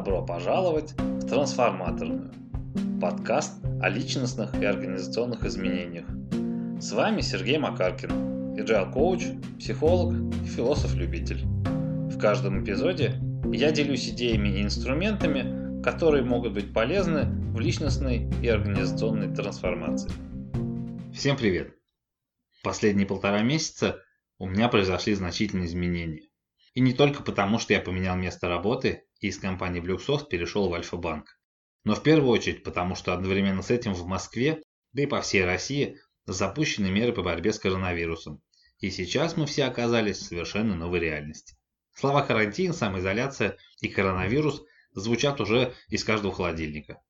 Добро пожаловать в Трансформаторную. Подкаст о личностных и организационных изменениях. С вами Сергей Макаркин, agile коуч, психолог и философ-любитель. В каждом эпизоде я делюсь идеями и инструментами, которые могут быть полезны в личностной и организационной трансформации. Всем привет! Последние полтора месяца у меня произошли значительные изменения. И не только потому, что я поменял место работы и из компании Bluesoft перешел в Альфа-банк. Но в первую очередь потому, что одновременно с этим в Москве, да и по всей России, запущены меры по борьбе с коронавирусом. И сейчас мы все оказались в совершенно новой реальности. Слова карантин, самоизоляция и коронавирус звучат уже из каждого холодильника.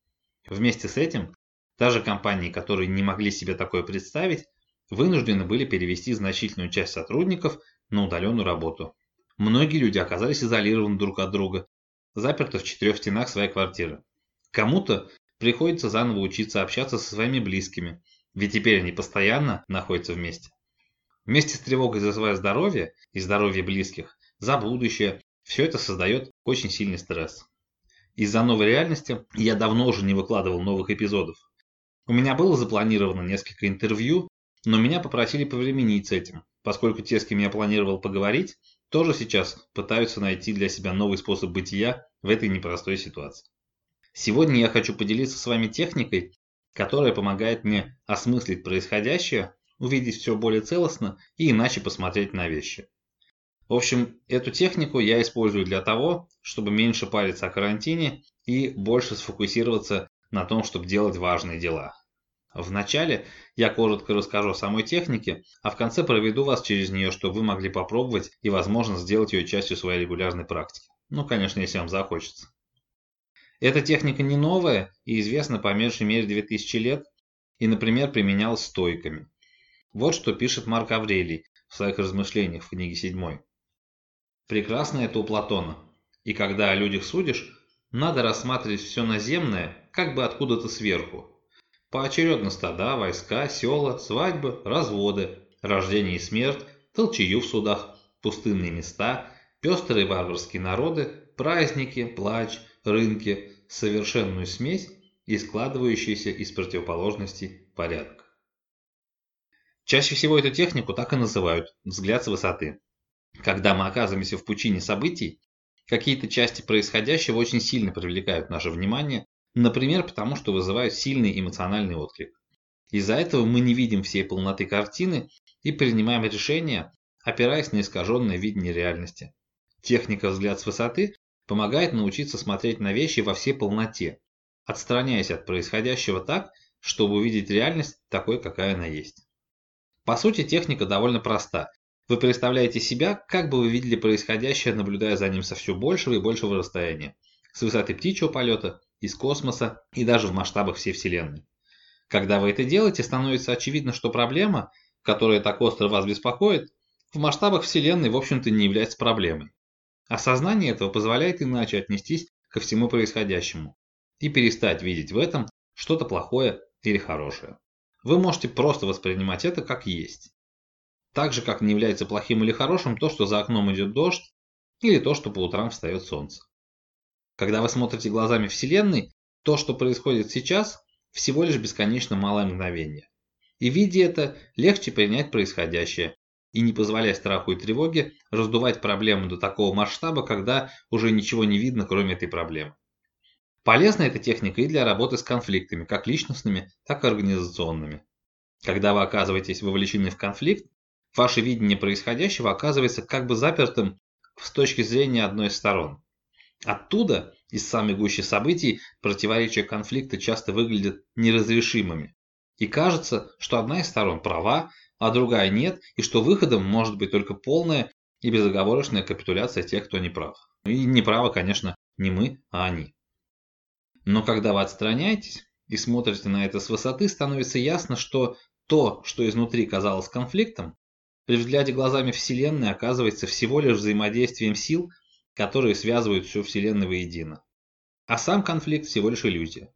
Вместе с этим, даже компании, которые не могли себе такое представить, вынуждены были перевести значительную часть сотрудников на удаленную работу. Многие люди оказались изолированы друг от друга, заперты в четырех стенах своей квартиры. Кому-то приходится заново учиться общаться со своими близкими, ведь теперь они постоянно находятся вместе. Вместе с тревогой за свое здоровье и здоровье близких, за будущее, все это создает очень сильный стресс. Из-за новой реальности я давно уже не выкладывал новых эпизодов. У меня было запланировано несколько интервью, но меня попросили повременить с этим, поскольку те, с кем я планировал поговорить, тоже сейчас пытаются найти для себя новый способ бытия в этой непростой ситуации. Сегодня я хочу поделиться с вами техникой, которая помогает мне осмыслить происходящее, увидеть все более целостно и иначе посмотреть на вещи. В общем, эту технику я использую для того, чтобы меньше париться о карантине и больше сфокусироваться на том, чтобы делать важные дела. Вначале я коротко расскажу о самой технике, а в конце проведу вас через нее, чтобы вы могли попробовать и, возможно, сделать ее частью своей регулярной практики. Ну, конечно, если вам захочется. Эта техника не новая и известна по меньшей мере 2000 лет и, например, применялась стойками. Вот что пишет Марк Аврелий в своих размышлениях в книге 7. Прекрасно это у Платона. И когда о людях судишь, надо рассматривать все наземное как бы откуда-то сверху, Поочередно стада, войска, села, свадьбы, разводы, рождение и смерть, толчею в судах, пустынные места, пестрые варварские народы, праздники, плач, рынки, совершенную смесь и складывающийся из противоположностей порядок. Чаще всего эту технику так и называют «взгляд с высоты». Когда мы оказываемся в пучине событий, какие-то части происходящего очень сильно привлекают наше внимание, Например, потому что вызывают сильный эмоциональный отклик. Из-за этого мы не видим всей полноты картины и принимаем решения, опираясь на искаженное видение реальности. Техника «взгляд с высоты» помогает научиться смотреть на вещи во всей полноте, отстраняясь от происходящего так, чтобы увидеть реальность такой, какая она есть. По сути, техника довольно проста. Вы представляете себя, как бы вы видели происходящее, наблюдая за ним со все большего и большего расстояния. С высоты птичьего полета, из космоса и даже в масштабах всей Вселенной. Когда вы это делаете, становится очевидно, что проблема, которая так остро вас беспокоит, в масштабах Вселенной, в общем-то, не является проблемой. Осознание этого позволяет иначе отнестись ко всему происходящему и перестать видеть в этом что-то плохое или хорошее. Вы можете просто воспринимать это как есть. Так же, как не является плохим или хорошим то, что за окном идет дождь, или то, что по утрам встает солнце. Когда вы смотрите глазами Вселенной, то, что происходит сейчас, всего лишь бесконечно малое мгновение. И видя это, легче принять происходящее и не позволять страху и тревоге раздувать проблему до такого масштаба, когда уже ничего не видно, кроме этой проблемы. Полезна эта техника и для работы с конфликтами, как личностными, так и организационными. Когда вы оказываетесь вовлечены в конфликт, ваше видение происходящего оказывается как бы запертым с точки зрения одной из сторон. Оттуда, из самой гущи событий, противоречия конфликта часто выглядят неразрешимыми. И кажется, что одна из сторон права, а другая нет, и что выходом может быть только полная и безоговорочная капитуляция тех, кто не прав. И не правы, конечно, не мы, а они. Но когда вы отстраняетесь и смотрите на это с высоты, становится ясно, что то, что изнутри казалось конфликтом, при взгляде глазами Вселенной оказывается всего лишь взаимодействием сил, которые связывают всю Вселенную воедино. А сам конфликт всего лишь иллюзия.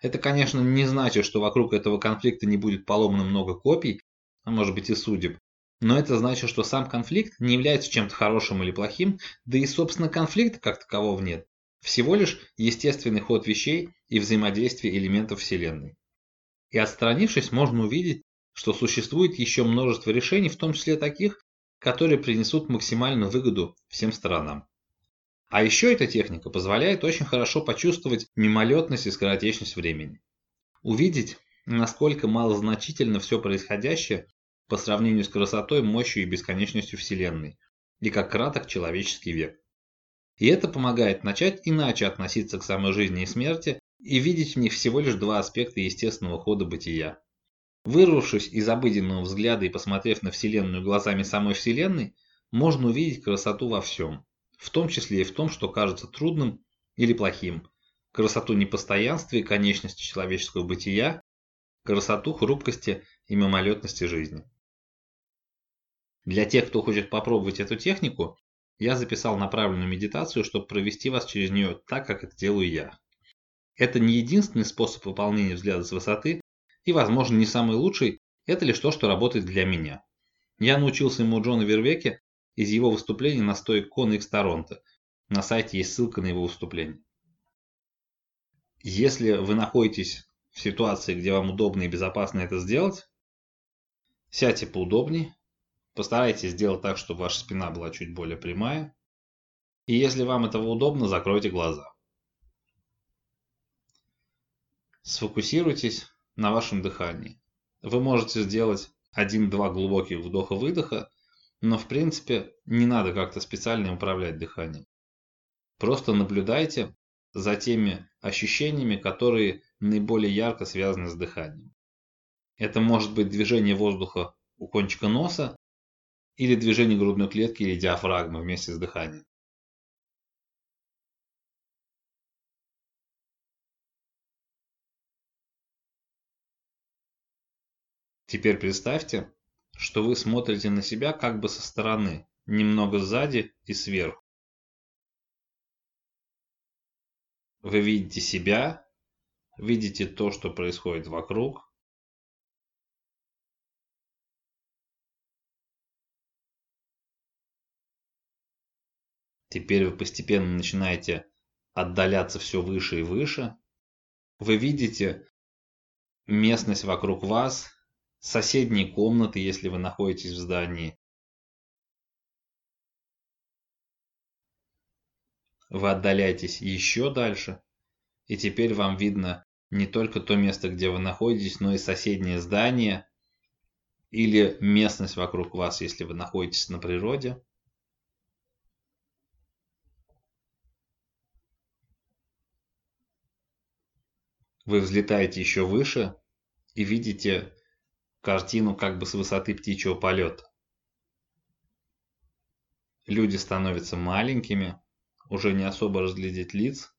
Это, конечно, не значит, что вокруг этого конфликта не будет поломано много копий, а может быть и судеб, но это значит, что сам конфликт не является чем-то хорошим или плохим, да и, собственно, конфликта как такового нет. всего лишь естественный ход вещей и взаимодействие элементов Вселенной. И отстранившись, можно увидеть, что существует еще множество решений, в том числе таких, которые принесут максимальную выгоду всем сторонам. А еще эта техника позволяет очень хорошо почувствовать мимолетность и скоротечность времени. Увидеть, насколько малозначительно все происходящее по сравнению с красотой, мощью и бесконечностью Вселенной, и как краток человеческий век. И это помогает начать иначе относиться к самой жизни и смерти и видеть в них всего лишь два аспекта естественного хода бытия. Вырвавшись из обыденного взгляда и посмотрев на Вселенную глазами самой Вселенной, можно увидеть красоту во всем, в том числе и в том, что кажется трудным или плохим, красоту непостоянства и конечности человеческого бытия, красоту хрупкости и мимолетности жизни. Для тех, кто хочет попробовать эту технику, я записал направленную медитацию, чтобы провести вас через нее так, как это делаю я. Это не единственный способ выполнения взгляда с высоты, и, возможно, не самый лучший, это лишь то, что работает для меня. Я научился ему Джона Вервеке из его выступлений на стойке Кон X Торонто. На сайте есть ссылка на его выступление. Если вы находитесь в ситуации, где вам удобно и безопасно это сделать, сядьте поудобнее, Постарайтесь сделать так, чтобы ваша спина была чуть более прямая. И если вам этого удобно, закройте глаза. Сфокусируйтесь на вашем дыхании. Вы можете сделать один-два глубоких вдоха-выдоха, но в принципе не надо как-то специально управлять дыханием. Просто наблюдайте за теми ощущениями, которые наиболее ярко связаны с дыханием. Это может быть движение воздуха у кончика носа или движение грудной клетки или диафрагмы вместе с дыханием. Теперь представьте, что вы смотрите на себя как бы со стороны, немного сзади и сверху. Вы видите себя, видите то, что происходит вокруг, Теперь вы постепенно начинаете отдаляться все выше и выше. Вы видите местность вокруг вас, соседние комнаты, если вы находитесь в здании. Вы отдаляетесь еще дальше, и теперь вам видно не только то место, где вы находитесь, но и соседнее здание или местность вокруг вас, если вы находитесь на природе. Вы взлетаете еще выше и видите картину как бы с высоты птичьего полета. Люди становятся маленькими, уже не особо разглядеть лиц,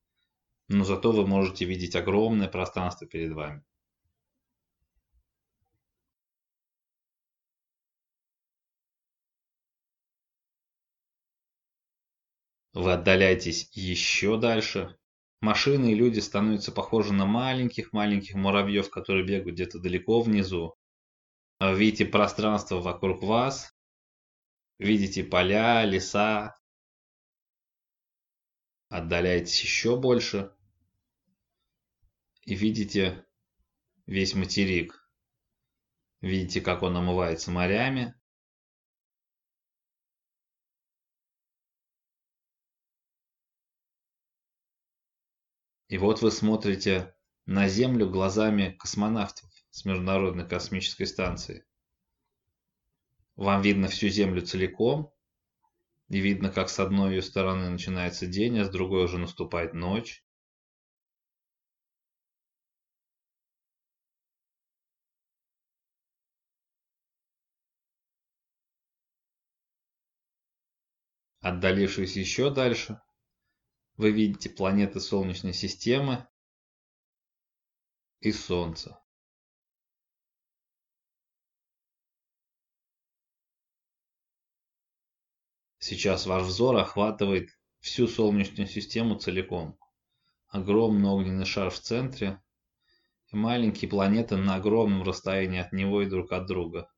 но зато вы можете видеть огромное пространство перед вами. Вы отдаляетесь еще дальше машины и люди становятся похожи на маленьких-маленьких муравьев, которые бегают где-то далеко внизу. Видите пространство вокруг вас, видите поля, леса, отдаляетесь еще больше и видите весь материк. Видите, как он омывается морями, И вот вы смотрите на Землю глазами космонавтов с Международной космической станции. Вам видно всю Землю целиком, и видно, как с одной ее стороны начинается день, а с другой уже наступает ночь. Отдалившись еще дальше, вы видите планеты Солнечной системы и Солнце. Сейчас ваш взор охватывает всю Солнечную систему целиком. Огромный огненный шар в центре и маленькие планеты на огромном расстоянии от него и друг от друга.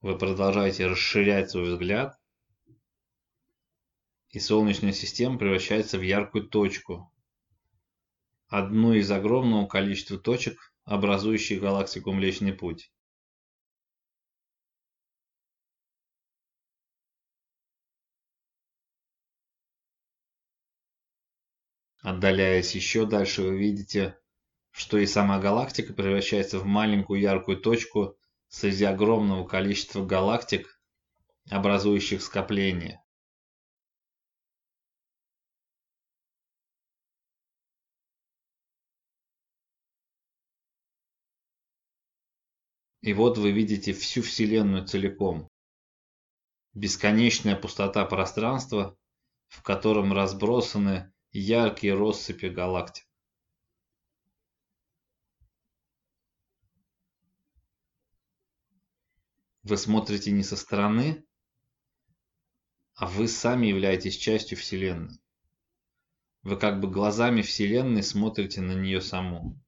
Вы продолжаете расширять свой взгляд, и Солнечная система превращается в яркую точку. Одну из огромного количества точек, образующих галактику Млечный Путь. Отдаляясь еще дальше, вы видите, что и сама галактика превращается в маленькую яркую точку среди огромного количества галактик, образующих скопление. И вот вы видите всю Вселенную целиком. Бесконечная пустота пространства, в котором разбросаны яркие россыпи галактик. Вы смотрите не со стороны, а вы сами являетесь частью Вселенной. Вы как бы глазами Вселенной смотрите на нее саму.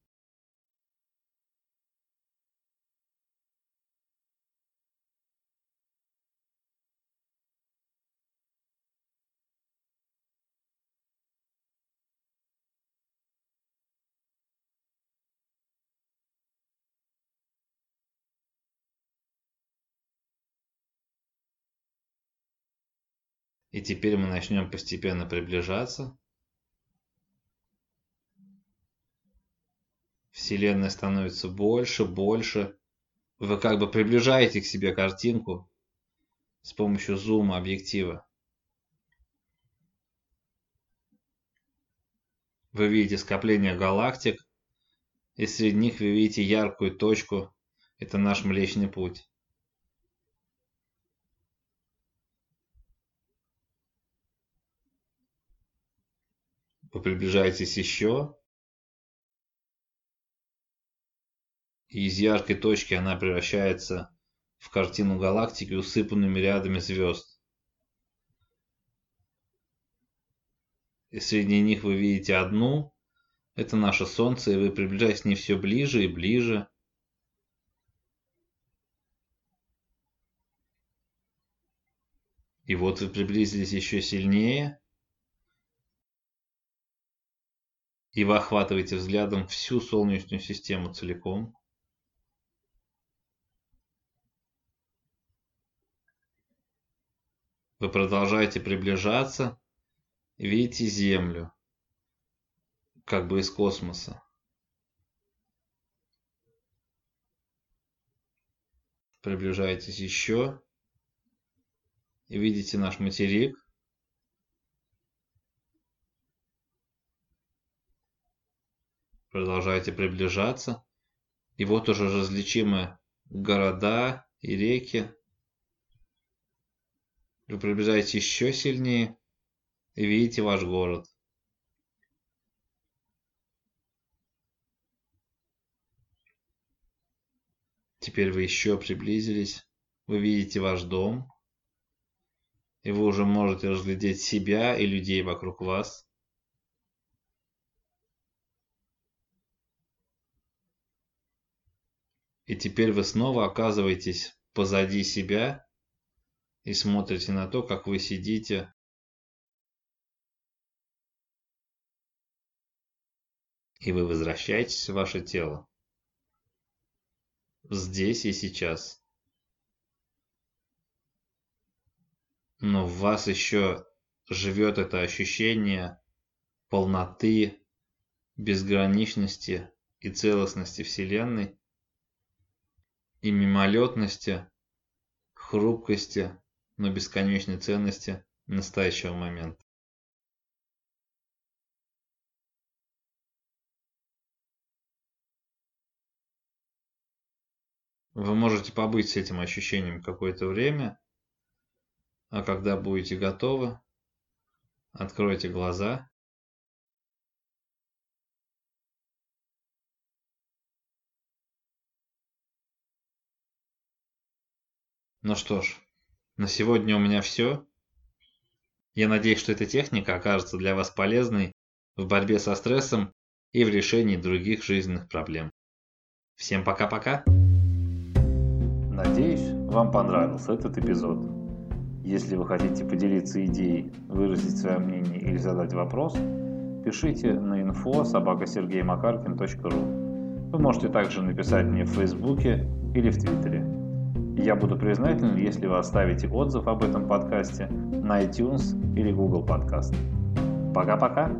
И теперь мы начнем постепенно приближаться. Вселенная становится больше, больше. Вы как бы приближаете к себе картинку с помощью зума объектива. Вы видите скопление галактик, и среди них вы видите яркую точку. Это наш Млечный Путь. Вы приближаетесь еще. И из яркой точки она превращается в картину галактики, усыпанную мириадами звезд. И среди них вы видите одну. Это наше Солнце, и вы приближаетесь к ней все ближе и ближе. И вот вы приблизились еще сильнее. И вы охватываете взглядом всю Солнечную систему целиком. Вы продолжаете приближаться и видите Землю, как бы из космоса. Приближаетесь еще и видите наш материк. Продолжаете приближаться. И вот уже различимы города и реки. Вы приближаетесь еще сильнее и видите ваш город. Теперь вы еще приблизились. Вы видите ваш дом. И вы уже можете разглядеть себя и людей вокруг вас. И теперь вы снова оказываетесь позади себя и смотрите на то, как вы сидите и вы возвращаетесь в ваше тело. Здесь и сейчас. Но в вас еще живет это ощущение полноты, безграничности и целостности Вселенной и мимолетности, хрупкости, но бесконечной ценности настоящего момента. Вы можете побыть с этим ощущением какое-то время, а когда будете готовы, откройте глаза Ну что ж, на сегодня у меня все. Я надеюсь, что эта техника окажется для вас полезной в борьбе со стрессом и в решении других жизненных проблем. Всем пока-пока. Надеюсь, вам понравился этот эпизод. Если вы хотите поделиться идеей, выразить свое мнение или задать вопрос, пишите на info собакасергеймакаркин.ру. Вы можете также написать мне в Фейсбуке или в Твиттере. Я буду признателен, если вы оставите отзыв об этом подкасте на iTunes или Google Podcast. Пока-пока!